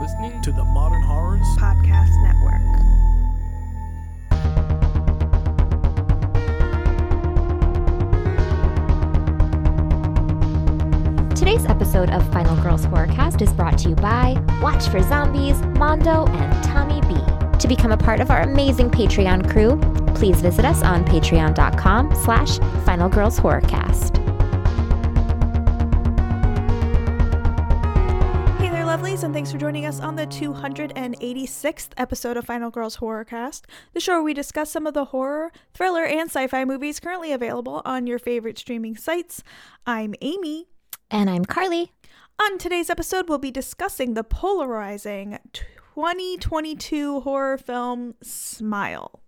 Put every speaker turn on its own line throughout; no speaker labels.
listening to the Modern Horrors
Podcast Network.
Today's episode of Final Girls Horrorcast is brought to you by Watch for Zombies, Mondo, and Tommy B. To become a part of our amazing Patreon crew, please visit us on patreon.com slash Final Girls Horrorcast.
286th episode of Final Girls Horrorcast, the show where we discuss some of the horror, thriller, and sci fi movies currently available on your favorite streaming sites. I'm Amy.
And I'm Carly.
On today's episode, we'll be discussing the polarizing 2022 horror film Smile.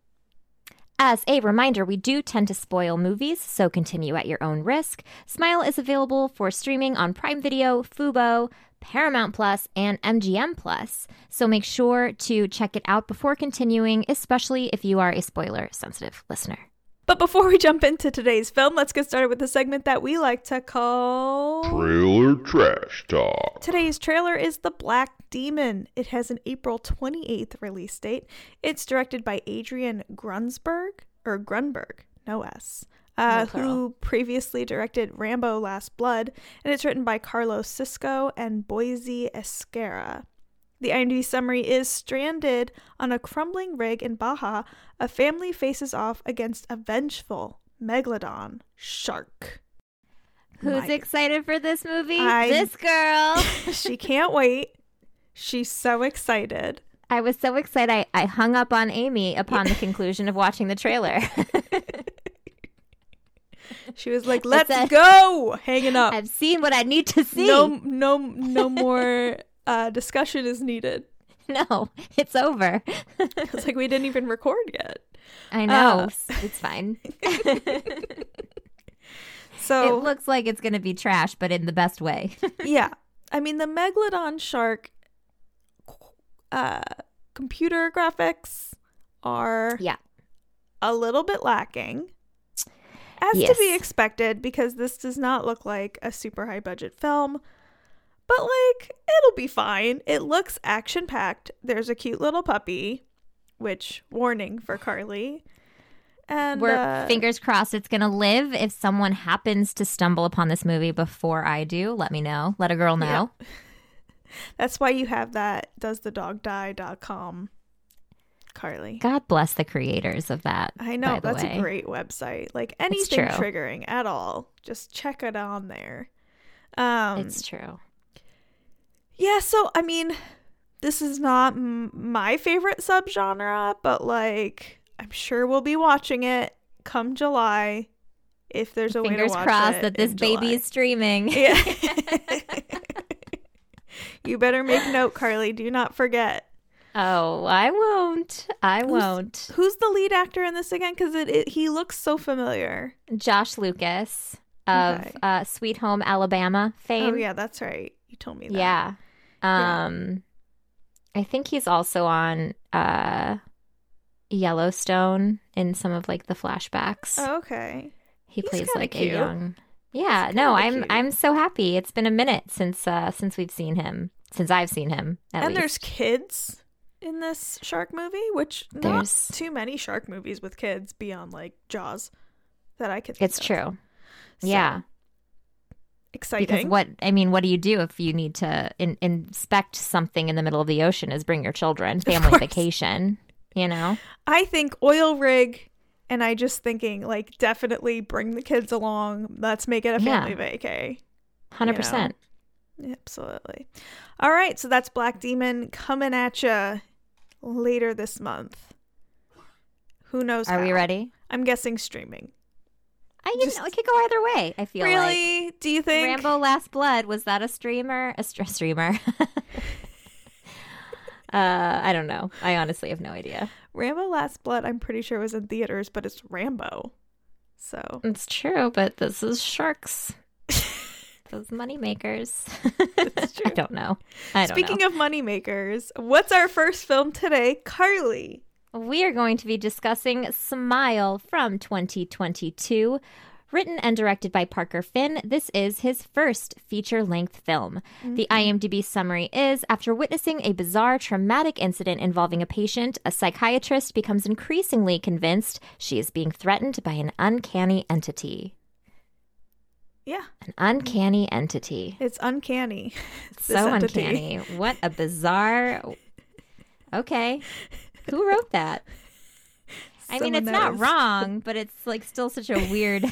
As a reminder, we do tend to spoil movies, so continue at your own risk. Smile is available for streaming on Prime Video, Fubo, Paramount Plus, and MGM Plus. So make sure to check it out before continuing, especially if you are a spoiler sensitive listener.
But before we jump into today's film, let's get started with the segment that we like to call
Trailer Trash Talk.
Today's trailer is The Black Demon. It has an April 28th release date. It's directed by Adrian Grunsberg, or Grunberg, no S, uh, who previously directed Rambo Last Blood, and it's written by Carlos Cisco and Boise Esquerra. The IMDb summary is stranded on a crumbling rig in Baja, a family faces off against a vengeful megalodon shark.
Who's
My-
excited for this movie?
I-
This girl.
she can't wait. She's so excited.
I was so excited. I, I hung up on Amy upon the conclusion of watching the trailer.
She was like, "Let's
a-
go!" Hanging up.
I've seen what I need to see.
No, no, no more uh, discussion is needed.
No, it's over.
It's like we didn't even record yet.
I know.
Uh.
it's fine.
So
it looks like it's going to be trash, but in the best way.
yeah, I mean the megalodon shark. Uh, computer graphics are
yeah.
a little bit lacking. As to be expected, because this does not look like a super high budget film. But, like, it'll be fine. It looks action packed. There's a cute little puppy, which, warning for Carly. And
We're
uh,
fingers crossed it's going to live. If someone happens to stumble upon this movie before I do, let me know. Let a girl know.
that's why you have that does the dog doesthedogdie.com, Carly.
God bless the creators of that.
I know that's
way.
a great website. Like anything triggering at all, just check it on there. Um,
It's true.
Yeah, so I mean, this is not m- my favorite subgenre, but like I'm sure we'll be watching it come July if there's a way
Fingers
to watch
crossed that this baby
July.
is streaming.
Yeah. you better make note, Carly. Do not forget.
Oh, I won't. I won't.
Who's the lead actor in this again? Because it, it he looks so familiar.
Josh Lucas of
Okay.
uh, Sweet Home Alabama fame.
Oh yeah, that's right. You told me that.
Yeah.
Yeah.
Um I think he's also on uh Yellowstone in some of like the flashbacks.
Oh, okay.
he
he's
plays like
cute.
a young Yeah,
He's
no, I'm
cute.
I'm so happy. It's been a minute since uh since we've seen him. Since I've seen him
and there's kids in this shark movie, which not
There's-
too many shark movies with kids beyond like Jaws that I could. think
It's
of.
true.
So,
Yeah.
exciting.
Because what I mean, what do you do if you need to in- inspect something in the middle of the ocean? Is bring your children, family vacation. You know,
I think oil rig, and I just thinking like definitely bring the kids along. Let's make it a
Yeah.
family vacay.
hundred
know.
percent.
Absolutely. All right, so that's Black Demon coming at you later this month. Who knows?
Are we ready?
I'm guessing streaming.
I you
Just-
know, it could go either way. I feel like
Really? Do you think?
Rambo Last Blood was that a streamer? A str- streamer? uh, I don't know. I honestly have no idea.
Rambo Last Blood, I'm pretty sure was in theaters, but it's Rambo. So
It's true, but this is sharks. Those money makers.
It's
I don't know. I don't
speaking
know.
of moneymakers, what's our first film today? Carly.
We are going to be discussing Smile from 2022, Written and directed by Parker Finn, this is his first feature length film. The mm-hmm. IMDb summary is After witnessing a bizarre traumatic incident involving a patient, a psychiatrist becomes increasingly convinced she is being threatened by an uncanny entity.
Yeah,
An uncanny entity.
it's uncanny.
so uncanny. What a bizarre. Okay. Who wrote that? I mean, it's not
is-
wrong, but it's like still such a weird,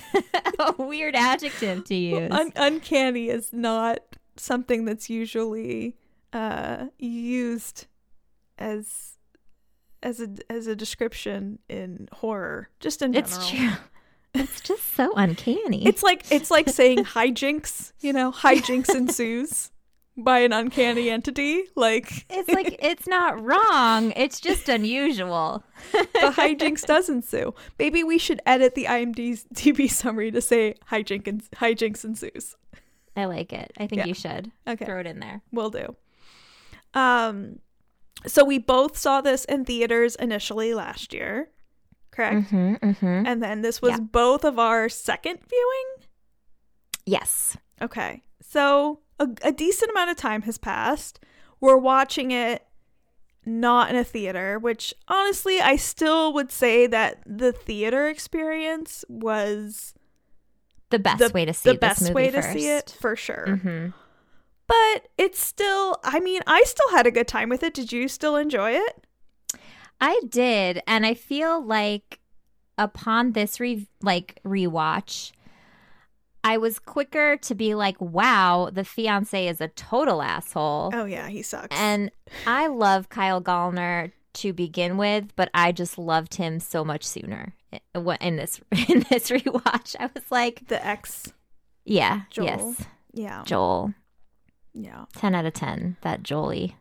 a weird adjective to use.
Un- uncanny is not something that's usually uh, used as as a as a description in horror, just in general.
it's true. It's just so uncanny.
It's like it's like saying hijinks. You know, hijinks ensues by an uncanny entity. Like
it's like it's not wrong. It's just unusual.
the hijinks does ensue. Maybe we should edit the IMDb summary to say hijink and hijinks ensues.
I like it. I think
Yeah.
you should
Okay.
throw it in there.
We'll do. Um, so we both saw this in theaters initially last year, correct?
Mm-hmm, mm-hmm.
And then this was
Yeah.
both of our second viewing.
Yes.
Okay, so a, a decent amount of time has passed. We're watching it not in a theater, which honestly, I still would say that the theater experience was
The best
the,
way to see
the best way to see it for sure.
Mm-hmm.
But it's still, I mean, I still had a good time with it. Did you still enjoy it?
I did, and I feel like upon this re- like rewatch, I was quicker to be like, "Wow, the fiance is a total asshole,"
Oh yeah, he sucks.
and I love Kyle Gallner to begin with, but I just loved him so much sooner eh, in in this in this rewatch. I was like,
the ex,
"Yeah,
Joel.
yes,
yeah,
Joel,
yeah.
ten out of ten. That Jolie."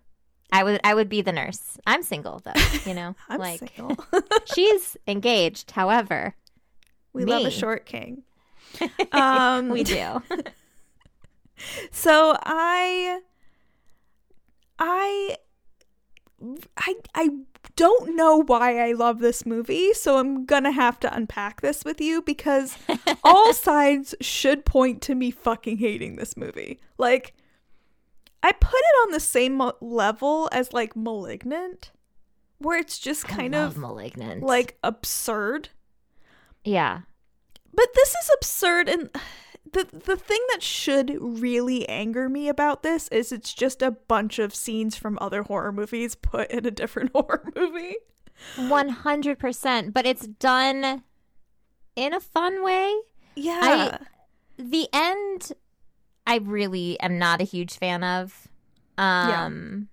I would I would be the nurse. I'm single though, you know.
I'm
like
single.
she's engaged, however.
we love a short king. Um,
we do.
So I, I, I, I don't know why I love this movie. So I'm gonna have to unpack this with you because all sides should point to me fucking hating this movie. Like, I put it on the same level as like *Malignant*, where it's just kind of
malignant.
like absurd.
yeah,
But this is absurd and the the thing that should really anger me about this is it's just a bunch of scenes from other horror movies put in a different horror movie.
one hundred percent. But it's done in a fun way.
Yeah.
The end, I really am not a huge fan of. Um,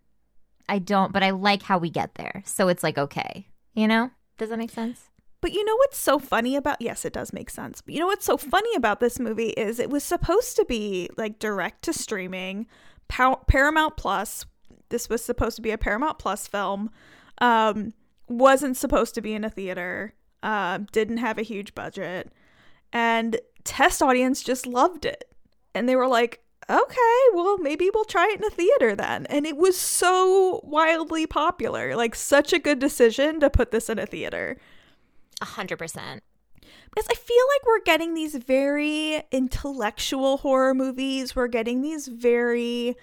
I don't, but I like how we get there. So it's like okay, you know. Does that make sense?
But you know what's so funny about Yes, it does make sense. But you know what's so funny about this movie is it was supposed to be like direct to streaming, Pow- Paramount Plus. This was supposed to be a Paramount Plus film. Um wasn't supposed to be in a theater. Um didn't have a huge budget. And test audience just loved it. And they were like, "Okay, well maybe we'll try it in a theater then." And it was so wildly popular. Like such a good decision to put this in a theater
A hundred percent.
because I feel like we're getting these very intellectual horror movies. We're getting these very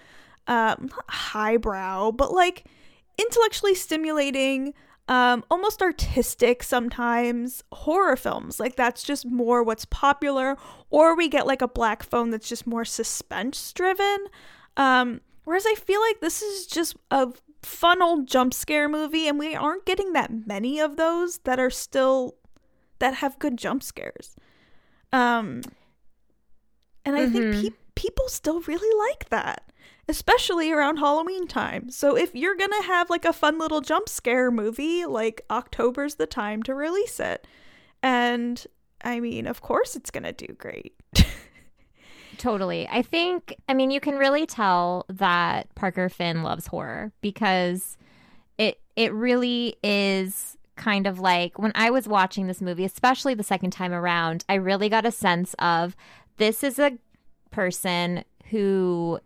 um highbrow, but like intellectually stimulating, um almost artistic sometimes horror films. Like that's just more what's popular or we get like a black phone that's just more suspense driven. Um whereas I feel like this is just a fun old jump scare movie and we aren't getting that many of those that are still that have good jump scares. Um and I think
Mhm.
pe- people still really like that, especially around Halloween time. So if you're going to have like a fun little jump scare movie, like October's the time to release it. And I mean, of course it's going to do great.
Totally. I think, I mean, you can really tell that Parker Finn loves horror because it it really is kind of like when I was watching this movie, especially the second time around, I really got a sense of this is a person who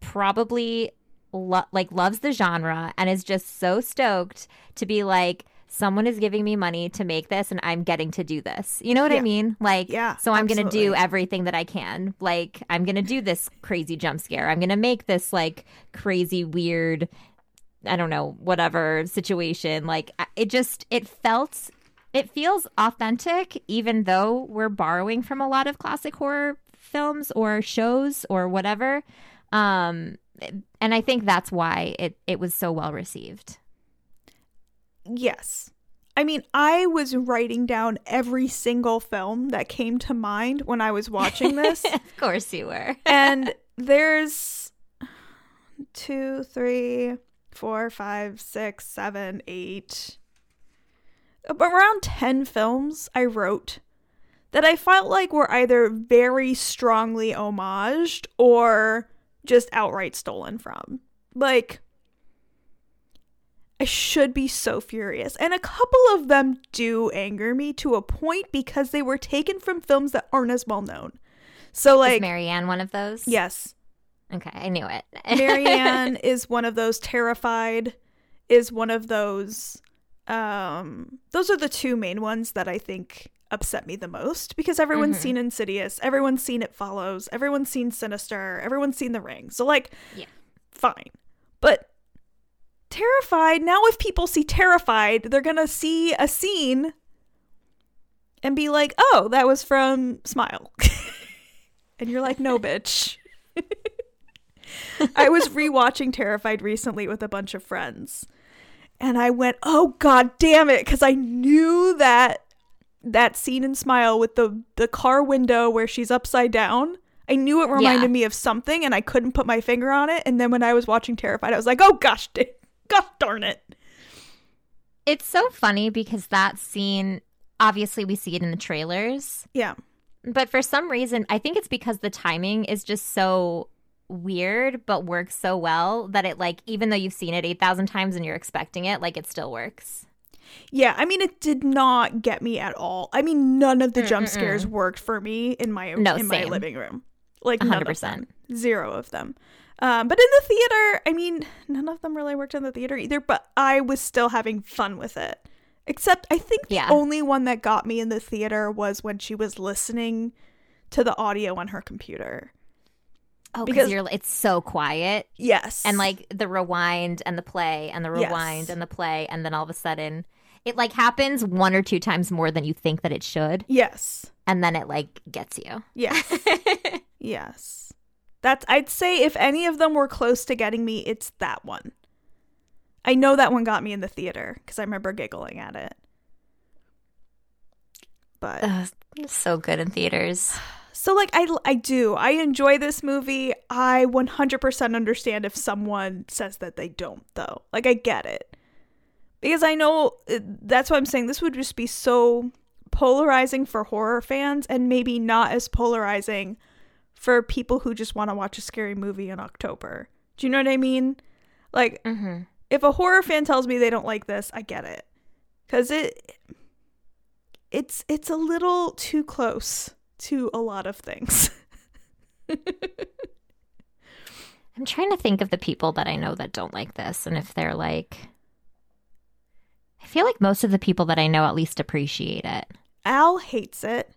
probably lo- like loves the genre and is just so stoked to be like someone is giving me money to make this and I'm getting to do this. You know what I mean? Like,
Yeah,
so I'm going to do everything that I can. Like, I'm going to do this crazy jump scare. I'm going to make this like crazy, weird, I don't know, whatever situation. Like, it just, it felt, it feels authentic, even though we're borrowing from a lot of classic horror films or shows or whatever. Um, and I think that's why it, it was so well received.
Yes. I mean, I was writing down every single film that came to mind when I was watching this.
of course you were.
and there's two, three, four, five, six, seven, eight, around 10 films I wrote that I felt like were either very strongly homaged or just outright stolen from. Like, I should be so furious. And a couple of them do anger me to a point because they were taken from films that aren't as well known. So,
Is
like,
Marianne one of those?
yes,
Okay, I knew it.
Marianne is one of those terrified is one of those um those are the two main ones that I think upset me the most because everyone's
Mhm.
seen Insidious, everyone's seen It Follows, everyone's seen Sinister, everyone's seen The Ring. So like
Yeah.
fine. But Terrified, now if people see Terrified, they're going to see a scene and be like, "Oh, that was from Smile." and you're like, "No, bitch." I was rewatching Terrified recently with a bunch of friends. And I went, "Oh god damn it," cuz I knew that that scene in Smile with the the car window where she's upside down. I knew it reminded
Yeah.
me of something and I couldn't put my finger on it. And then when I was watching Terrified, I was like, "Oh gosh, da- gosh darn it."
It's so funny because that scene, obviously, we see it in the trailers,
Yeah.
but for some reason, I think it's because the timing is just so weird, but works so well that it, like, even though you've seen it 8,000 times and you're expecting it, like, it still works.
Yeah, I mean it did not get me at all. I mean none of the jump
Mm-mm-mm.
scares worked for me in my
No,
in my living room. Like
100%.
them. Zero of them. Um, but in the theater, I mean, none of them really worked in the theater either, but I was still having fun with it. Except I think the
Yeah.
only one that got me in the theater was when she was listening to the audio on her computer.
Oh,
Because-
you're, it's so quiet.
Yes.
And, like, the rewind and the play and the
Yes.
rewind and the play, and then all of a sudden, it, like, happens one or two times more than you think that it should.
Yes.
And then it, like, gets you.
Yes. yes. That's I'd say if any of them were close to getting me, it's that one. I know that one got me in the theater because I remember giggling at it. But
Ugh, so good in theaters.
so like I I do. I enjoy this movie. I 100% understand if someone says that they don't though. Like I get it. Because I know uh, that's why I'm saying this would just be so polarizing for horror fans and maybe not as polarizing for people who just want to watch a scary movie in October. Do you know what I mean? Like
Mm-hmm.
if a horror fan tells me they don't like this, I get it. Cuz it it's it's a little too close to a lot of things.
I'm trying to think of the people that I know that don't like this and if they're like feel like most of the people that I know at least appreciate it.
Al hates it.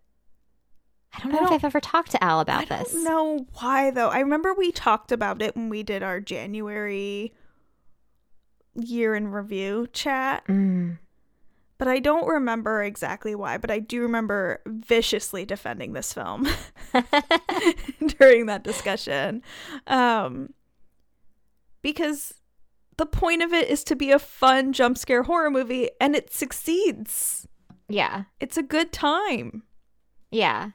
I don't know if
don't-
I've ever talked to Al about this.
I
this.
don't know why though. I remember we talked about it when we did our January year in review chat,
Mm.
but I don't remember exactly why, but I do remember viciously defending this film during that discussion. Um because the point of it is to be a fun jump scare horror movie and it succeeds.
yeah.
It's a good time.
Yeah.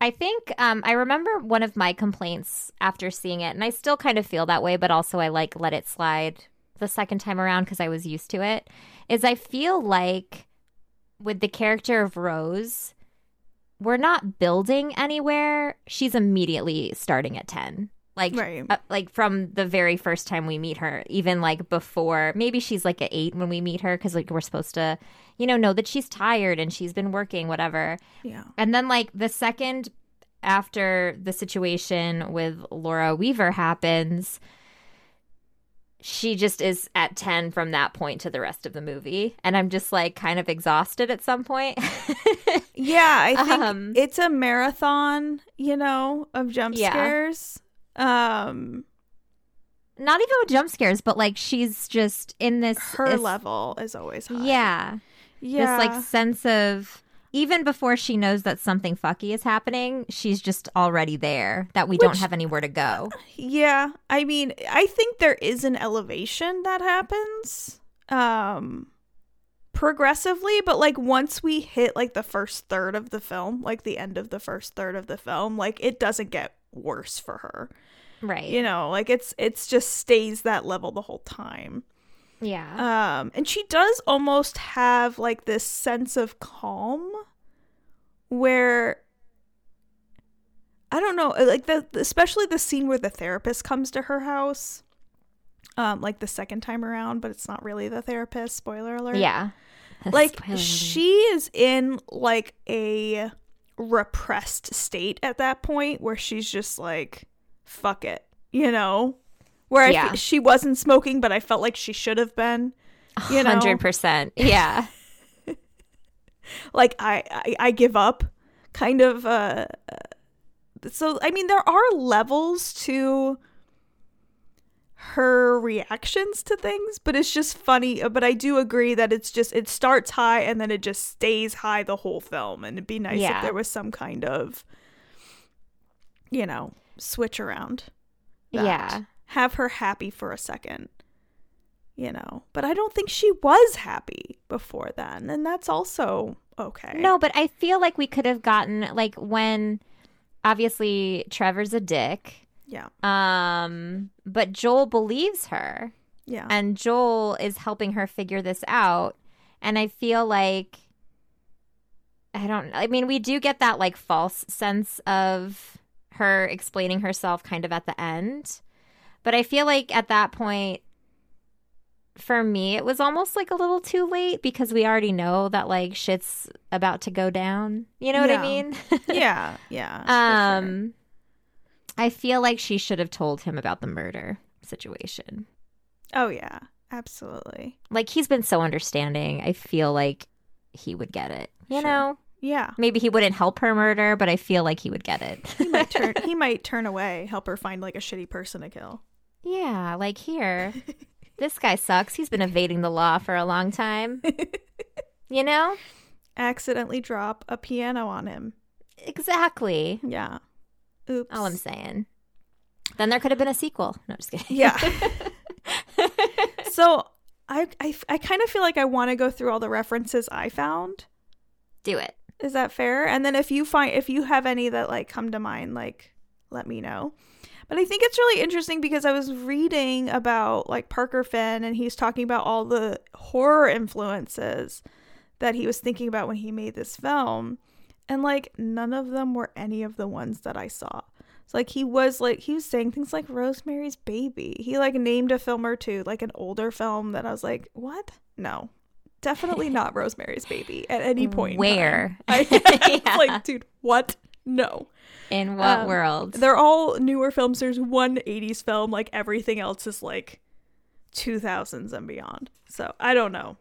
I think um, I remember one of my complaints after seeing it, and I still kind of feel that way, but also I like let it slide the second time around because I was used to it. Is I feel like with the character of Rose, we're not building anywhere. She's immediately starting at 10. Like,
Right.
uh, like from the very first time we meet her, even like before, maybe she's like at eight when we meet her because like we're supposed to, you know, know that she's tired and she's been working, whatever.
Yeah.
And then, like, the second after the situation with Laura Weaver happens, she just is at 10 from that point to the rest of the movie. And I'm just like kind of exhausted at some point.
Yeah, I think
Um,
it's a marathon, you know, of jump
Yeah.
scares. Um
Not even with jump scares, but like she's just in this.
her
this-
level is always high.
Yeah.
Yeah.
This like sense of. Even before she knows that something fucky is happening, she's just already there, that we don't have anywhere to go.
Yeah, I mean, I think there is an elevation that happens um progressively, but like once we hit like the first third of the film, like the end of the first third of the film, like it doesn't get worse for her.
Right.
You know, like it's it's just stays that level the whole time.
yeah.
Um and she does almost have like this sense of calm where I don't know, like the especially the scene where the therapist comes to her house. Um like the second time around, but it's not really the therapist, spoiler alert.
yeah.
Like she is in like a repressed state at that point where she's just like fuck it, you know? Where I fe- she wasn't smoking but I felt like she should have been. You know?
Hundred percent. Yeah.
like I, I I give up kind of uh uh, so I mean there are levels to her reactions to things but it's just funny uh, but I do agree that it's just it starts high and then it just stays high the whole film and it'd be nice
Yeah.
if there was some kind of you know switch around that.
Yeah.
have her happy for a second you know but I don't think she was happy before then and that's also okay
No, but I feel like we could have gotten like when obviously Trevor's a dick.
yeah
Um, but Joel believes her
yeah
and Joel is helping her figure this out. And I feel like I don't I mean, we do get that like false sense of her explaining herself kind of at the end. But I feel like at that point for me it was almost like a little too late because we already know that like shit's about to go down. You know what
Yeah.
I mean?
yeah yeah for sure.
um I feel like she should have told him about the murder situation.
oh yeah absolutely
Like he's been so understanding. I feel like he would get it. You
Sure.
know?
Yeah
Maybe he wouldn't help her murder, but I feel like he would get it.
he might turn he might turn away help her find like a shitty person to kill
yeah, like here. this guy sucks. He's been evading the law for a long time. You know?
accidentally drop a piano on him
Exactly.
yeah oops
All I'm saying. Then there could have been a sequel. No, just kidding.
yeah so I I, I kind of feel like I want to go through all the references I found
Do it.
Is that fair? And then if you find if you have any that like come to mind, like let me know. But I think it's really interesting because I was reading about like Parker Finn and he's talking about all the horror influences that he was thinking about when he made this film. And like none of them were any of the ones that I saw. So like he was like he was saying things like Rosemary's Baby. He like named a film or two, like an older film that I was like, "What? No. Definitely not Rosemary's Baby at any point.
Where?
I,
Yeah.
like, dude, what? No.
In what
Um,
world?
They're all newer films. There's one 80s film. Like everything else is like 2000s and beyond. So I don't know.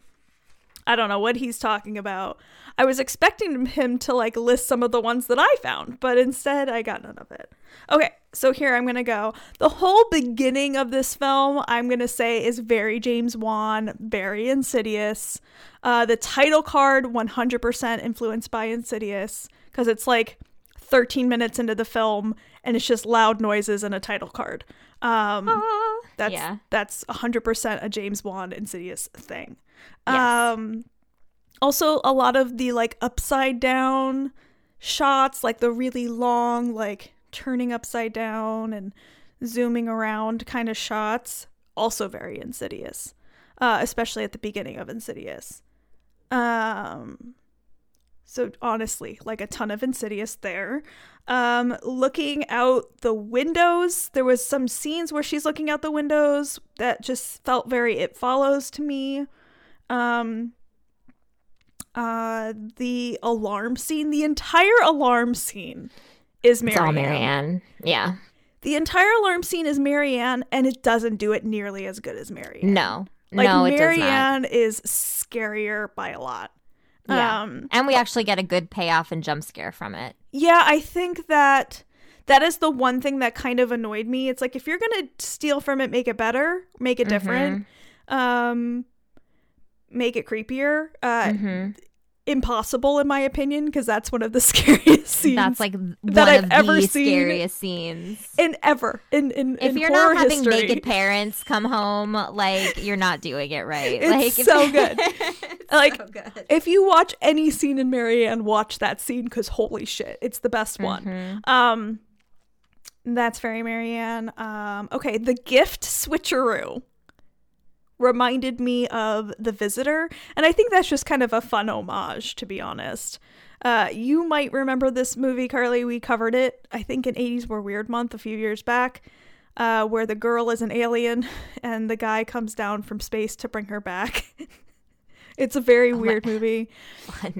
I don't know what he's talking about. I was expecting him to like list some of the ones that I found, but instead I got none of it. Okay, so here I'm gonna go. The whole beginning of this film, I'm gonna say, is very James Wan, very Insidious. Uh, the title card, 100% influenced by Insidious, because it's like 13 minutes into the film and it's just loud noises and a title card. Um,
Ah.
that's
yeah.
that's 100% a James Wan Insidious thing. Um also a lot of the like upside down shots, like the really long like turning upside down and zooming around kind of shots, also very Insidious. Uh especially at the beginning of Insidious. Um so honestly, like a ton of Insidious there. Um, looking out the windows, there was some scenes where she's looking out the windows that just felt very It Follows to me. Um, uh, the alarm scene, the entire alarm scene is
It's all
Marianne.
Marianne. Yeah.
The entire alarm scene is Marianne, and it doesn't do it nearly as good as Marianne.
No.
Like
no, it does not.
Marianne is scarier by a lot.
Yeah.
Um,
and we actually get a good payoff and jump scare from it.
yeah, I think that that is the one thing that kind of annoyed me. It's like if you're gonna steal from it, make it better, make it different, um, make it creepier. Uh,
hmm
Impossible, in my opinion, because that's one of the scariest scenes.
That's like one
that I've
of
ever
the
seen.
scariest scenes.
in ever in in
If
in
you're not having
history.
naked parents come home, like you're not doing it right.
It's
like
so good.
It's
Like,
so good.
if you watch any scene in Marianne, watch that scene because holy shit, it's the best one.
Mhm.
Um, that's very Marianne. Um, okay, the gift switcheroo reminded me of The Visitor, and I think that's just kind of a fun homage, to be honest. Uh, you might remember this movie, Carly. We covered it, I think, in 80s Were Weird Month a few years back, uh, where the girl is an alien and the guy comes down from space to bring her back. it's a very weird movie.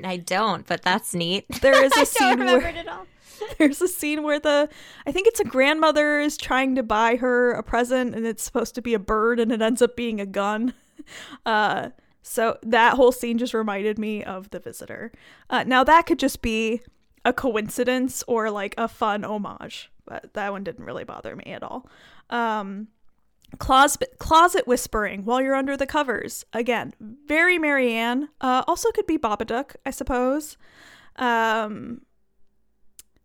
I don't, but that's neat.
There is a scene where
it at all.
there's a scene where the I think it's a grandmother is trying to buy her a present and it's supposed to be a bird and it ends up being a gun. Uh so that whole scene just reminded me of the visitor. Uh, now that could just be a coincidence or like a fun homage, but that one didn't really bother me at all. Um closet closet whispering while you're under the covers again very marianne uh also could be babadook i suppose um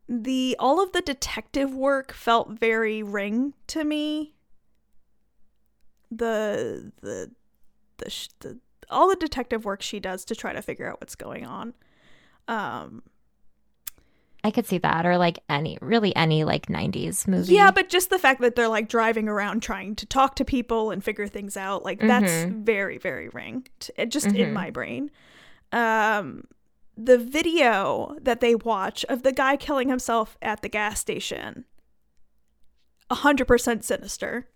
the all of the detective work felt very ring to me the the the, sh- the all the detective work she does to try to figure out what's going on um
I could see that, or like any, really any like '90s movie.
yeah but just the fact that they're like driving around trying to talk to people and figure things out like that's
Mhm.
very very ring t- it just in
Mhm.
my brain um the video that they watch of the guy killing himself at the gas station 100% sinister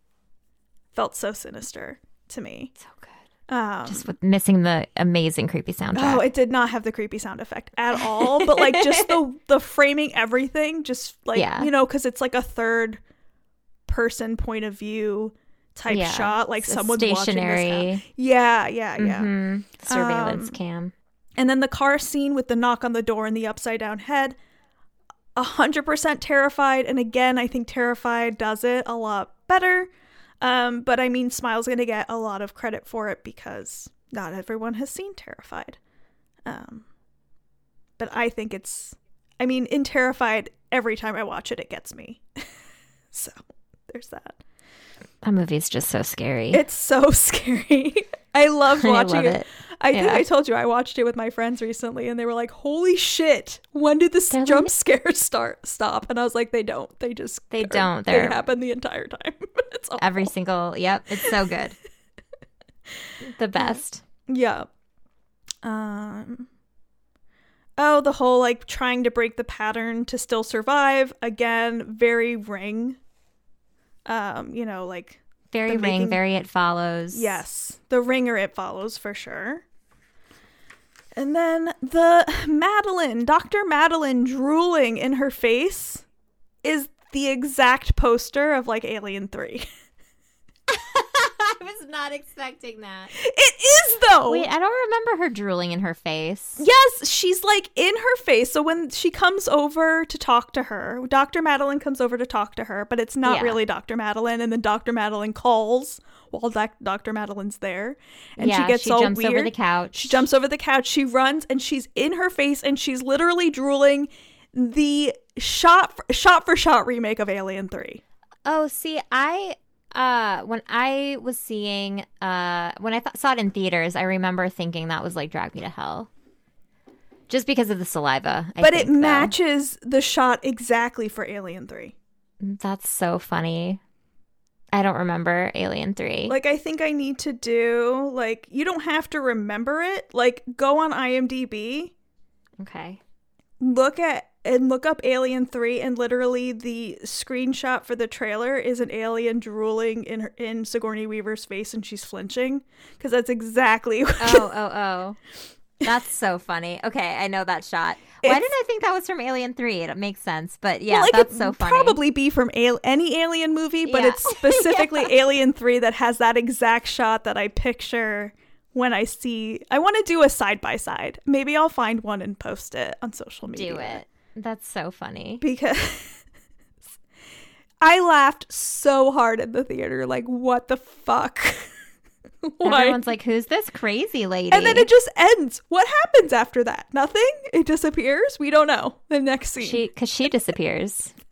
felt so sinister to me
so good.
um
Just with missing the amazing creepy sound.
Oh, it did not have the creepy sound effect at all. But like just the the framing everything, just like
Yeah.
you know, because it's like a third person point of view type
Yeah.
shot, like
It's
someone's watching this.
stationary.
Yeah, yeah, yeah.
Mhm. Surveillance
Um,
cam.
And then the car scene with the knock on the door and the upside down head. A hundred percent terrified, and again, I think terrified does it a lot better. Um, but I mean, Smile's gonna get a lot of credit for it because not everyone has seen Terrified. Um, but I think it's, I mean, in Terrified, every time I watch it, it gets me. so there's that.
That movie's just so scary.
It's so scary. I love
I
watching
love
it.
it.
I think I told you I watched it with my friends recently, and they were like, "Holy shit! When did this
They're
jump
like-
scare start stop?" And I was like, "They don't. They just
They don't.
They
They're-
happen the entire time. it's awful.
Every single. Yep, it's so good. the best.
Yeah. Um Oh, the whole like trying to break the pattern to still survive. Again, very ring. Um, you know, like
Very ring.
making-
Very it follows.
yes, the ringer it follows for sure. And then the Madeline, Dr. Madeline drooling in her face is the exact poster of like Alien 3.
I was not expecting that.
it is though.
Wait, I don't remember her drooling in her face.
Yes, she's like in her face. So when she comes over to talk to her, Dr. Madeline comes over to talk to her, but it's not
Yeah.
really Dr. Madeline. And then Dr. Madeline calls while doc- Dr. Madeline's there. And
yeah,
she gets all
jumps
weird.
over the couch.
She jumps over the couch. She runs and she's in her face and she's literally drooling the shot for, shot for shot remake of Alien 3.
Oh, see, I uh when I was seeing uh when I th- saw it in theaters, I remember thinking that was like Drag Me to Hell. Just because of the saliva. I
but
think,
it
though.
matches the shot exactly for Alien 3.
That's so funny. I don't remember Alien 3.
Like I think I need to do like you don't have to remember it. Like go on IMDb,
okay.
look at and look up Alien 3 and literally the screenshot for the trailer is an alien drooling in her, in Sigourney Weaver's face and she's flinching cuz that's exactly
Oh, oh, oh. That's so funny. Okay, I know that shot. Why
It's-
didn't I think that was from Alien 3? It makes sense. But yeah,
well, it
that's so funny.
Probably be from al- any alien movie, but
Yeah.
it's specifically Alien 3 that has that exact shot that I picture when I see. I want to do a side by side. Maybe I'll find one and post it on social media.
Do it. That's so funny.
Because I laughed so hard in the theater. Like, what the fuck? Why?
Everyone's like, who's this crazy lady?
and then it just ends. What happens after that? Nothing? It disappears? We don't know. The next scene.
she, because she disappears.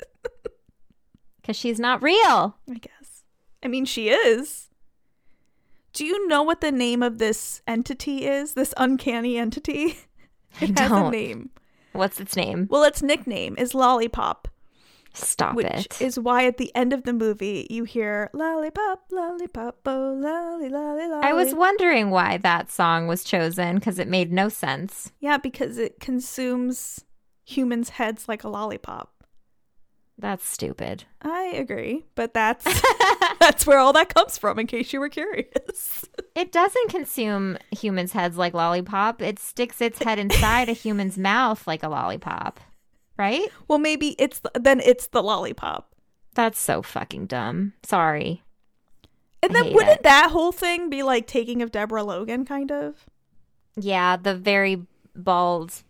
Because she's not real.
I guess. I mean, she is. Do you know what the name of this entity is? This uncanny entity?
I
It has a
don't.
name.
What's its name?
Well, its nickname is Lollipop,
Stop
which
it.
is why at the end of the movie you hear Lollipop, Lollipop, oh, lolly, lolly, lolly.
I was wondering why that song was chosen because it made no sense.
Yeah, because it consumes humans' heads like a lollipop.
That's stupid.
I agree, but that's that's where all that comes from. In case you were curious.
It doesn't consume humans' heads like lollipop. It sticks its head inside a human's mouth like a lollipop. Right?
well, maybe it's the, then it's the lollipop.
That's so fucking dumb. Sorry.
And then wouldn't
it.
that whole thing be like taking of Deborah Logan, kind of?
Yeah, the very bald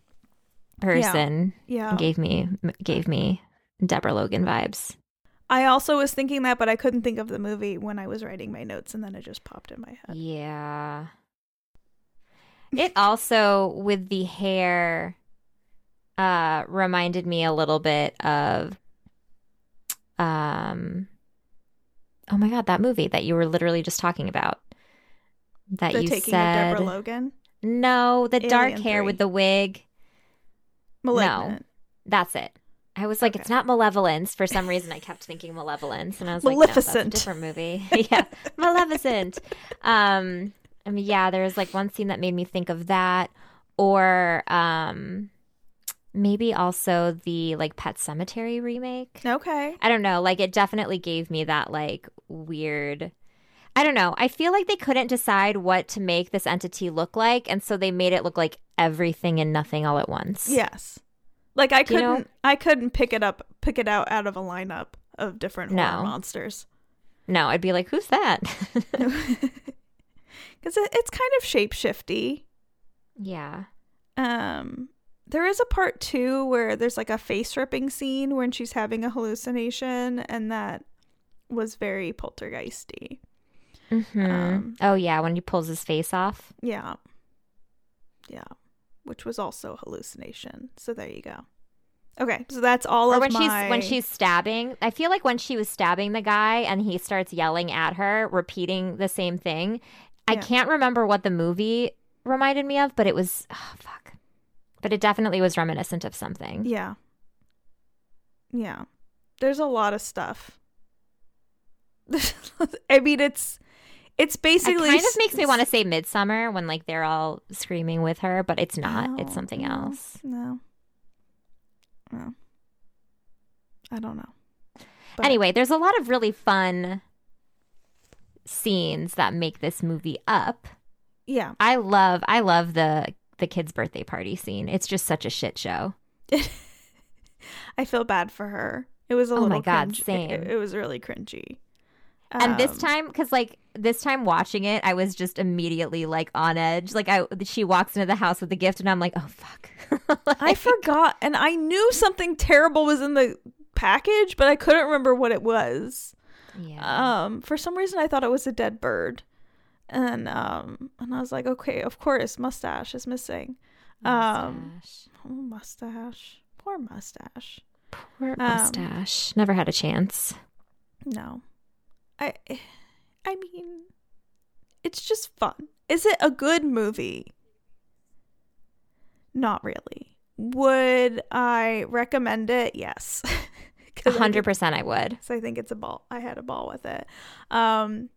person
Yeah.
gave me gave me Deborah Logan vibes.
I also was thinking that, but I couldn't think of the movie when I was writing my notes, and then it just popped in my head.
Yeah. It also with the hair uh reminded me a little bit of um Oh my god, that movie that you were literally just talking about. That
the
you
taking
said
of Deborah Logan,
No, the dark hair
3.
with the wig.
Malignant.
That's it. I was like,
Okay.
it's not Malevolence. For some reason, I kept thinking Malevolence, and I was like, no, that's a
Maleficent.
different movie. yeah, Maleficent. Um, I mean, yeah, there was like one scene that made me think of that, or um, maybe also the like Pet Sematary remake.
Okay.
I don't know. Like, it definitely gave me that like weird. I don't know. I feel like they couldn't decide what to make this entity look like, and so they made it look like everything and nothing all at once.
Yes. Like I
Do
couldn't,
know-
I couldn't pick it up, pick it out out of a lineup of different
No.
horror monsters
No, I'd be like, who's that?
because it, it's kind of shapeshifty.
yeah.
Um, there is a part two where there's like a face ripping scene when she's having a hallucination, and that was very poltergeisty.
hmm
Um,
oh yeah, when he pulls his face off.
Yeah. Yeah. Which was also a hallucination. So there you go. Okay, so that's all
or
of
when
my
she's when she's stabbing. I feel like when she was stabbing the guy and he starts yelling at her, repeating the same thing. I can't remember what the movie reminded me of, but it was oh, fuck. But it definitely was reminiscent of something.
Yeah. Yeah. There's a lot of stuff. I mean it's it's basically It
kind of makes me want to say Midsummer when like they're all screaming with her, but it's not. it's something
no,
else.
No. No. I don't know. But-
Anyway, there's a lot of really fun scenes that make this movie up.
Yeah.
I love I love the the kid's birthday party scene. It's just such a shit show.
I feel bad for her. It was a
Oh
little
my God,
cringe-
same.
It, it was really cringy.
And this
Um,
time cuz like this time watching it, I was just immediately like on edge. Like I she walks into the house with the gift and I'm like, "Oh fuck."
I forgot and I knew something terrible was in the package, but I couldn't remember what it was.
yeah.
Um, for some reason I thought it was a dead bird. And um and I was like, okay, of course, mustache is missing. Um
Mustache.
oh, mustache. Poor mustache.
Poor
um,
mustache. Never had a chance.
No. I I mean it's just fun. Is it a good movie? Not really. Would I recommend it? Yes. I
100% I would.
so I think it's a ball. I had a ball with it. Um,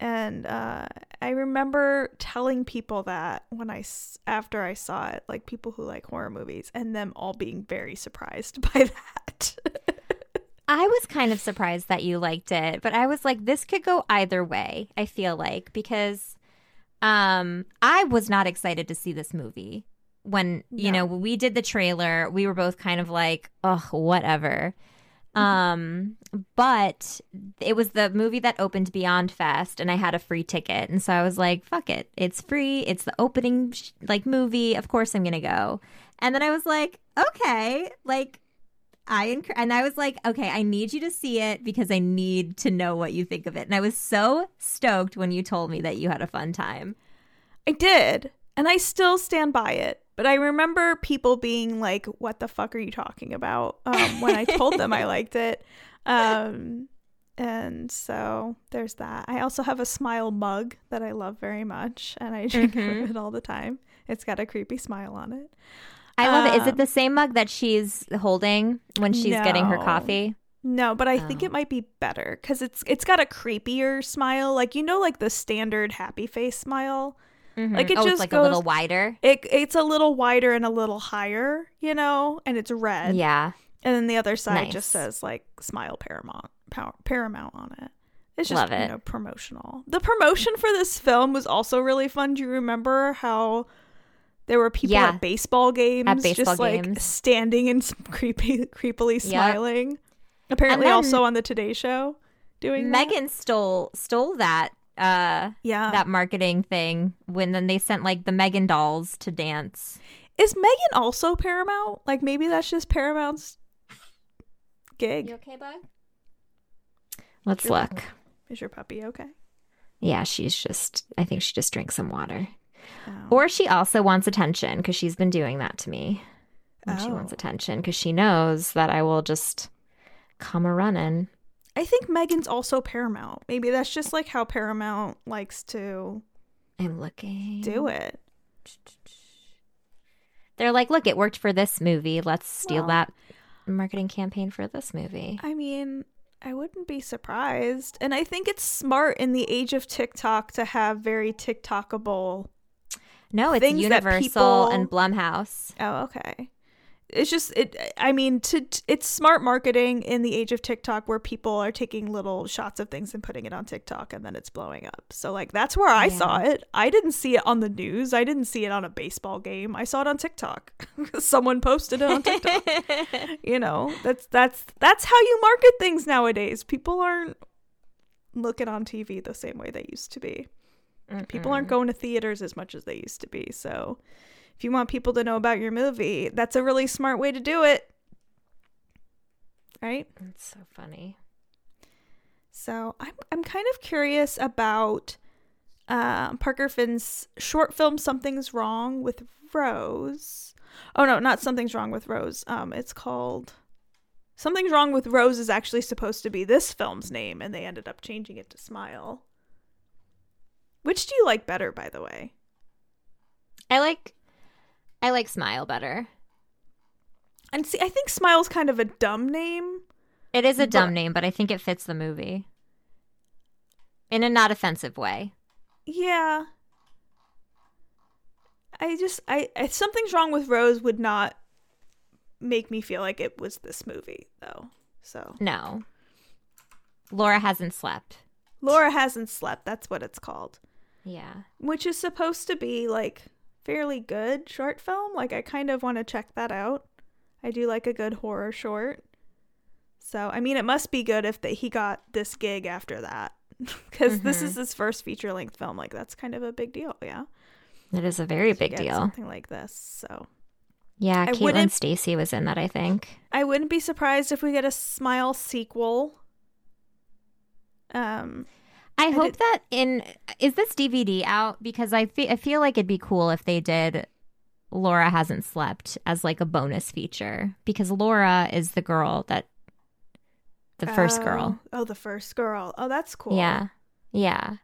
and uh, I remember telling people that when I after I saw it, like people who like horror movies, and them all being very surprised by that.
I was kind of surprised that you liked it, but I was like, this could go either way, I feel like, because Um, I was not excited to see this movie. When, you
No.
know, when we did the trailer, we were both kind of like, oh, whatever. Um, but it was the movie that opened Beyond Fest and I had a free ticket. And so I was like, fuck it. It's free. It's the opening sh- like movie. Of course I'm going to go. And then I was like, okay, like I enc- and I was like, okay, I need you to see it because I need to know what you think of it. And I was so stoked when you told me that you had a fun time.
I did, and I still stand by it. But I remember people being like, "What the fuck are you talking about?" Um, when I told them I liked it, um, and so there's that. I also have a Smile mug that I love very much, and I drink
Mhm.
from it all the time. It's got a creepy smile on it.
I love it. Is
Um,
it the same mug that she's holding when she's getting her coffee?
No, but I think
Oh.
it might be better because it's it's got a creepier smile, like you know, like the standard happy face smile.
Mhm.
Like, it
oh,
just
like
goes-
a little wider.
It it's a little wider and a little higher, you know, and it's red.
Yeah.
And then the other side
Nice.
just says like Smile Paramount pow- Paramount on it. It's just
Love
you know promotional. The promotion for this film was also really fun. Do you remember how there were people
Yeah.
at baseball games at
baseball
just like standing and creepy creepily smiling? Apparently
then
also on the Today show doing that.
Megan stole stole that uh
Yeah.
that marketing thing when then they sent like the Megan dolls to dance.
Is Megan also Paramount? Like maybe that's just Paramount's gig.
okay, bud? Let's
Sure.
look.
Is your puppy okay?
Yeah, she's just I think she just drank some water.
Oh.
Or she also wants attention because she's been doing that to me. And she wants
Oh.
attention because she knows that I will just come a running.
I think Megan's also Paramount. Maybe that's just like how Paramount likes to
I'm looking.
do it.
They're like, look, it worked for this movie. Let's steal
Well.
that marketing campaign for this movie.
I mean, I wouldn't be surprised. And I think it's smart in the age of TikTok to have very TikTokable.
No, it's Universal
people-
and Blumhouse.
Oh, okay. It's just it. I mean, to it's smart marketing in the age of TikTok where people are taking little shots of things and putting it on TikTok and then it's blowing up. So like that's where I saw it. I didn't see it on the news. I didn't see it on a baseball game. I saw it on TikTok. Someone posted it on TikTok. you know, that's that's that's how you market things nowadays. People aren't looking on TV the same way they used to be. People aren't going to theaters as much as they used to be. So if you want people to know about your movie, that's a really smart way to do it. Right?
That's so funny.
So I'm I'm kind of curious about um, Parker Finn's short film "Something's Wrong with Rose." Oh no, not "Something's Wrong with Rose." Um, it's called "Something's Wrong with Rose" is actually supposed to be this film's name, and they ended up changing it to "Smile." Which do you like better, by the way?
I like I like Smile better.
And see, I think "Smile's kind of a dumb name.
It is a dumb name, but I think it fits the movie. In a not offensive way.
Yeah. I just I, I something's wrong with Rose would not make me feel like it was this movie though. So
No. Laura hasn't slept.
Laura hasn't slept. That's what it's called,
Yeah.
which is supposed to be like fairly good short film. Like I kind of want to check that out. I do like a good horror short. So I mean, it must be good if that he got this gig after that, because this
Mhm.
is his first feature length film. Like that's kind of a big deal. Yeah.
It is a very
to
big deal.
Something like this. So
Yeah,
I
Caitlin Stasey was in that, I think.
I wouldn't be surprised if we get a Smile sequel. Um,
I hope
did-
that in is this DVD out because I fe- I feel like it'd be cool if they did Laura hasn't slept as like a bonus feature because Laura is the girl that the first girl.
Oh, oh, the first girl. Oh, that's cool.
Yeah. Yeah.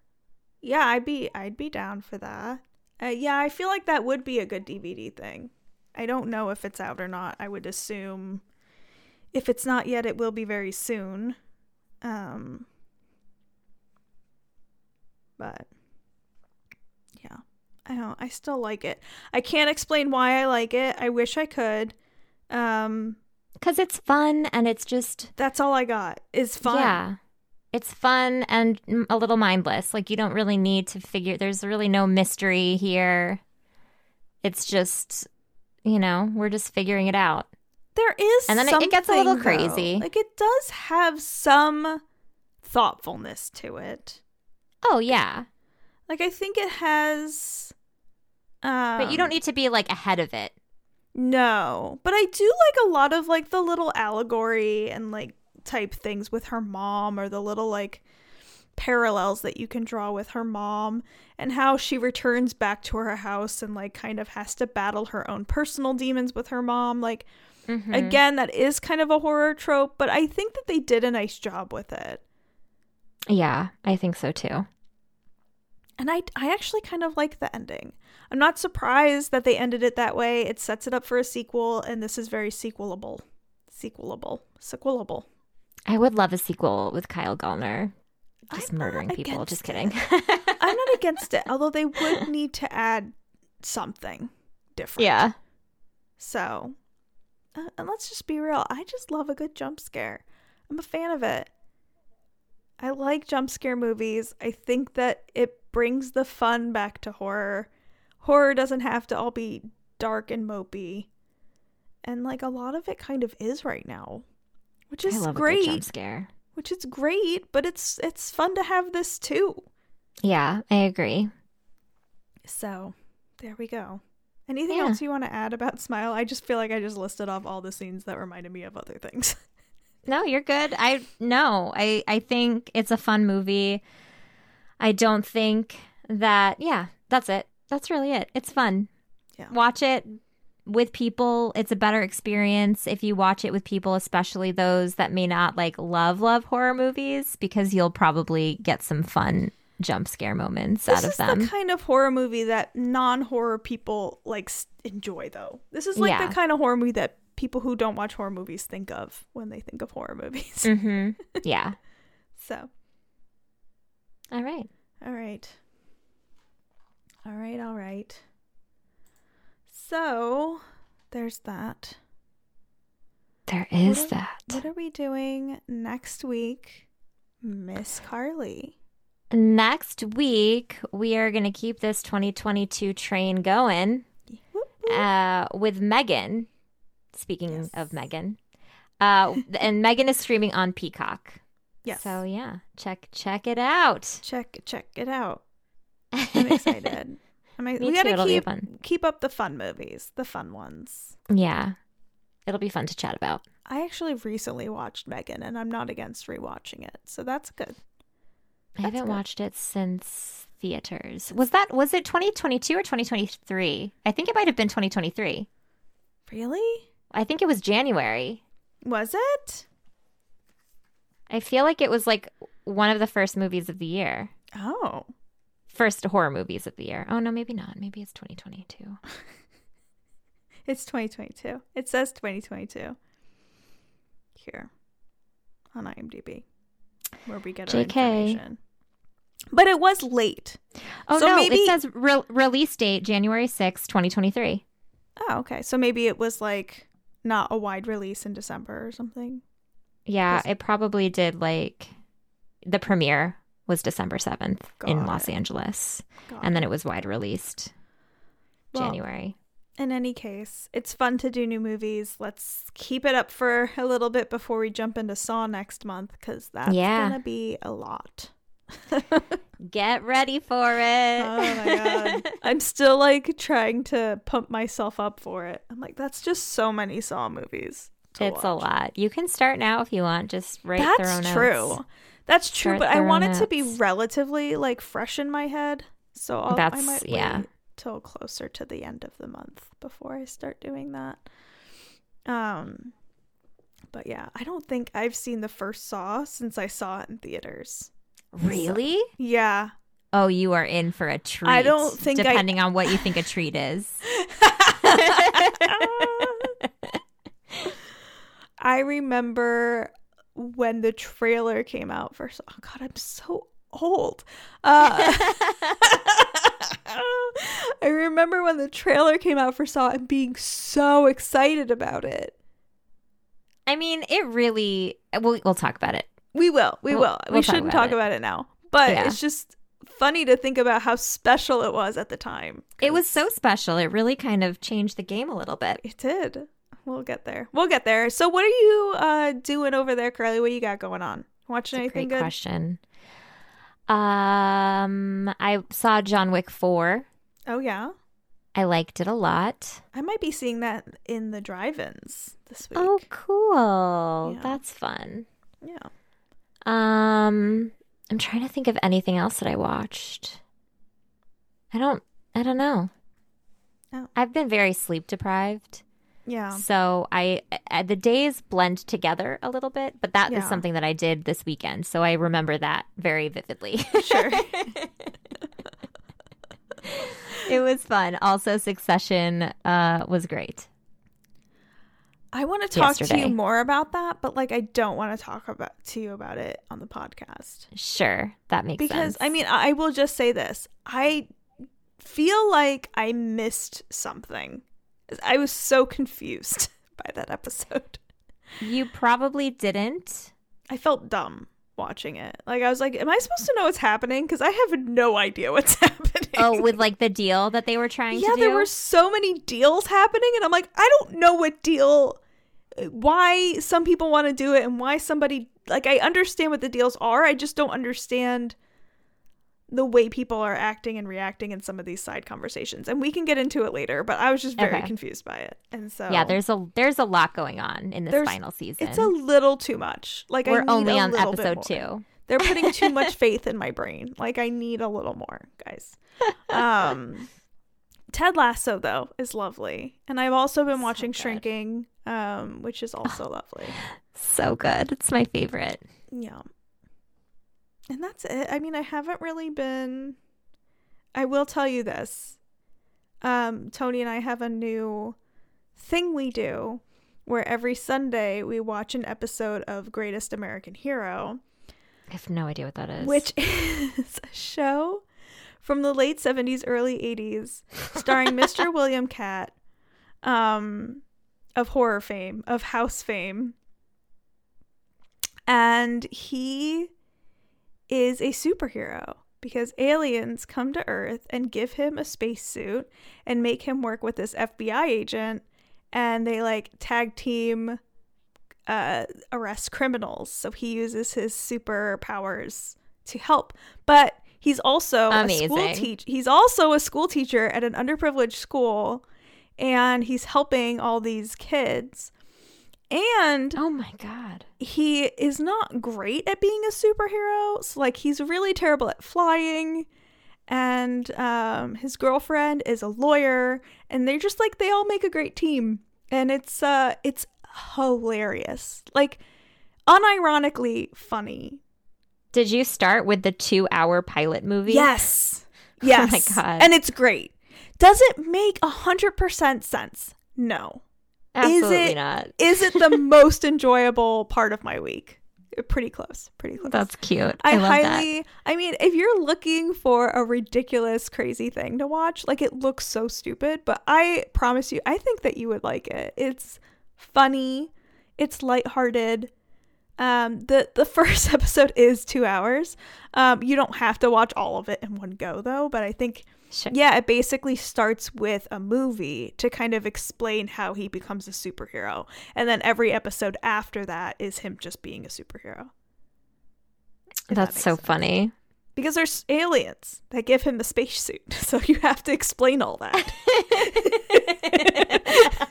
yeah. I'd be, I'd be down for that. Uh, yeah, I feel like that would be a good DVD thing. I don't know if it's out or not. I would assume if it's not yet, it will be very soon. Um, but yeah, I don't. I still like it. I can't explain why I like it. I wish I could. Um,
Cuz it's fun and it's just
that's all I got. Is fun.
Yeah. It's fun and a little mindless. Like you don't really need to figure. There's really no mystery here. It's just, you know, we're just figuring it out.
There is,
And then it- it gets a little
something, though.
crazy.
Like it does have some thoughtfulness to it.
Oh yeah,
Like I think it has. Um,
but you don't need to be like ahead of it.
No, but I do like a lot of like the little allegory and like type things with her mom or the little like parallels that you can draw with her mom and how she returns back to her house and like kind of has to battle her own personal demons with her mom. Like
Mhm.
again, that is kind of a horror trope, but I think that they did a nice job with it.
Yeah, I think so too.
And I I actually kind of like the ending. I'm not surprised that they ended it that way. It sets it up for a sequel and this is very sequelable. Sequelable. Sequelable.
I would love a sequel with Kyle Gallner just
I'm
murdering people. Just kidding.
I'm not against it, although they would need to add something different.
yeah.
So, uh, and let's just be real. I just love a good jump scare. I'm a fan of it. I like jump scare movies. I think that it brings the fun back to horror. Horror doesn't have to all be dark and mopey. And like a lot of it kind of is right now, which is
good jump
great.
scare.
Which is great, but it's it's fun to have this too.
Yeah, I agree.
So, there we go. Anything
Yeah.
else you want to add about Smile? I just feel like I just listed off all the scenes that reminded me of other things.
No, you're good. I no, I I think it's a fun movie. I don't think that yeah, that's it. That's really it. It's fun.
Yeah.
Watch it with people. It's a better experience if you watch it with people, especially those that may not like love love horror movies because you'll probably get some fun jump scare moments
this
out of
is
them.
the kind of horror movie that non-horror people like enjoy though. This is like
Yeah.
the kind of horror movie that people who don't watch horror movies think of when they think of horror movies.
mhm. Yeah.
So,
All right.
all right. All right, all right. So, there's that.
There is What
are-
that.
What are we doing next week, Miss Carly?
Next week, we are going to keep this 2022 train going uh, with Megan. Speaking
Yes.
of Megan, uh, and Megan is streaming on Peacock.
Yes.
So yeah, check check it out.
check check it out. I'm excited. I'm ex- we gotta keep keep up the fun movies, the fun ones.
Yeah, it'll be fun to chat about.
I actually recently watched Megan, and I'm not against rewatching it, so that's good.
I haven't
good.
watched it since theaters. Was that was it 2022 or 2023? I think it might have been 2023.
Really?
I think it was January.
Was it?
I feel like it was like one of the first movies of the year.
Oh,
First horror movies of the year. Oh no, maybe not. Maybe it's 2022.
it's 2022. It says 2022 here on IMDb, where we get our
JK.
information. But it was late.
Oh
So
no,
maybe-
it says re- release date January 6, 2023.
Oh, okay. So maybe it was like not a wide release in December or something.
Yeah, it probably did like the premiere was December 7th in
Got
Los. Angeles
Got
and then it was wide released
Well,
January.
In any case, it's fun to do new movies. Let's keep it up for a little bit before we jump into Saw next month because that's
Yeah.
gonna be a lot.
Get ready for it.
Oh my god. I'm still like trying to pump myself up for it. I'm like, that's just so many Saw movies.
it's a lot. You can start now if you want. Just write
That's true. That's true,
Start
but I want it to be relatively like fresh in my head. So I'll, I
That's-
might
yeah.
wait till closer to the end of the month before I start doing that. Um but yeah, I don't think I've seen the first Saw since I saw it in theaters.
Really?
Yeah.
Oh, you are in for a treat.
I don't think I-
depending on what you think a treat is.
I remember when the trailer came out for Saw. Oh God, I'm so old. Uh, I remember when the trailer came out for Saw and being so excited about it.
I mean, it really. We'll we'll talk about it
We will. We
We'll-
will. we
we'll talk
shouldn't
about
talk
it.
about it now. But
Yeah.
it's just funny to think about how special it was at the time.
It was so special. It really kind of changed the game a little bit.
It did. We'll get there. We'll get there. So, what are you uh doing over there, Carly? What you got going on? Watching
a
anything
great
good?
question. Um, I saw John Wick 4.
Oh yeah,
I liked it a lot.
I might be seeing that in the drive-ins this week.
Oh, cool.
Yeah.
That's fun.
yeah.
Um, I'm trying to think of anything else that I watched. I don't I don't know.
Oh.
I've been very sleep deprived.
Yeah.
So I, I the days blend together a little bit, but that is
Yeah.
something that I did this weekend. So I remember that very vividly.
Sure.
it was fun. Also Succession uh was great.
I want to talk to you more about that, but like I don't want to talk about to you about it on the podcast.
Sure. That makes
because
sense.
Because I mean, I will just say this: I feel like I missed something. I was so confused by that episode.
you probably didn't.
I felt dumb watching it. Like I was like, "Am I supposed to know what's happening?" Because I have no idea what's happening.
Oh, with like the deal that they were trying
yeah,
to do.
there were so many deals happening, and I'm like, I don't know what deal, uh, why some people want to do it, and why somebody like. I understand what the deals are. I just don't understand the way people are acting and reacting in some of these side conversations, and we can get into it later. But I was just very
Okay.
confused by it, and so
Yeah, there's a there's a lot going on in this final season.
it's a little too much. Like I
we're only on episode two.
They're putting too much faith in my brain. Like I need a little more, guys. Um Ted Lasso though is lovely. And I've also been
So
watching
good.
Shrinking, um, which is also lovely.
So good. It's my favorite.
Yeah. And that's it. I mean, I haven't really been I will tell you this. Um, Tony and I have a new thing we do where every Sunday we watch an episode of Greatest American Hero.
I have no idea what that is.
which is a show from the late 70s early 80s starring mr William Katt um of horror fame of house fame and he is a superhero because aliens come to earth and give him a spacesuit and make him work with this fbi agent and they like tag team uh, arrest criminals. So he uses his superpowers to help. But he's also a school
Amazing.
teacher. He's also a school teacher at an underprivileged school, and he's helping all these kids. And
oh my god.
he is not great at being a superhero. So like he's really terrible at flying. And um, his girlfriend is a lawyer, and they're just like they all make a great team, and it's uh it's hilarious, like unironically funny.
Did you start with the two hour pilot movie?
Yes, Yes.
Oh my God.
and it's great. Does it make a hundred percent sense? No.
Absolutely
it-
not.
Is it the most enjoyable part of my week? Pretty close. Pretty close.
That's cute.
I,
I, love
highly I mean, if you're looking for a ridiculous, crazy thing to watch, like it looks so stupid, but I promise you, I think that you would like it. It's funny, it's lighthearted. Um, the the first episode is two hours. Um, you don't have to watch all of it in one go though, but I think
that. Sure.
yeah, it basically starts with a movie to kind of explain how he becomes a superhero. And then every episode after that is him just being a superhero. If that
That's so
sense.
funny.
Because there's aliens that give him a spacesuit. So you have to explain all that.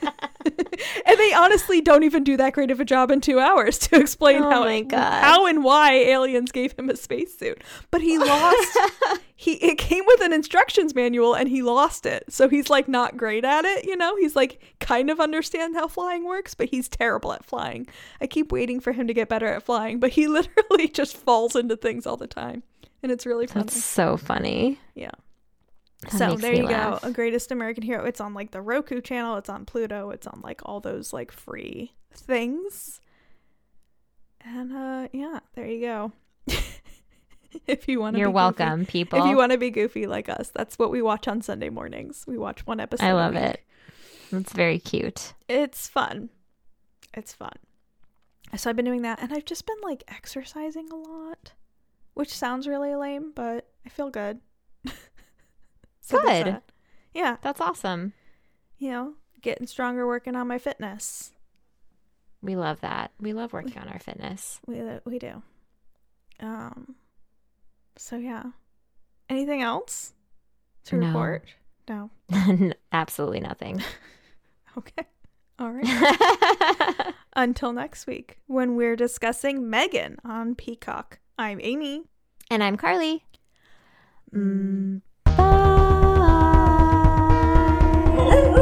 and they honestly don't even do that great of a job in two hours to explain
Oh
how,
God.
how and why aliens gave him a spacesuit. But he lost he it came with an instructions manual and he lost it. So he's like not great at it, you know? He's like kind of understand how flying works, but he's terrible at flying. I keep waiting for him to get better at flying, but he literally just falls into things all the time. And it's really funny.
That's so funny.
Yeah.
That
so there you
laugh.
go. A greatest American hero. It's on like the Roku channel, it's on Pluto, it's on like all those like free things. And uh yeah, there you go. if you want to
You're
be goofy.
welcome, people.
If you want to be goofy like us, that's what we watch on Sunday mornings. We watch one episode.
I love it. It's very cute.
It's fun. It's fun. So I've been doing that and I've just been like exercising a lot, which sounds really lame, but I feel good.
Good.
that. Yeah,
That's awesome.
you know, getting stronger working on my fitness.
We love that. We love working on our fitness.
We we do. Um so yeah. Anything else to
No.
report? No.
Absolutely nothing.
Okay. All right. Until next week when we're discussing Megan on Peacock. I'm Amy.
and I'm Carly. Mm, bye. Oh.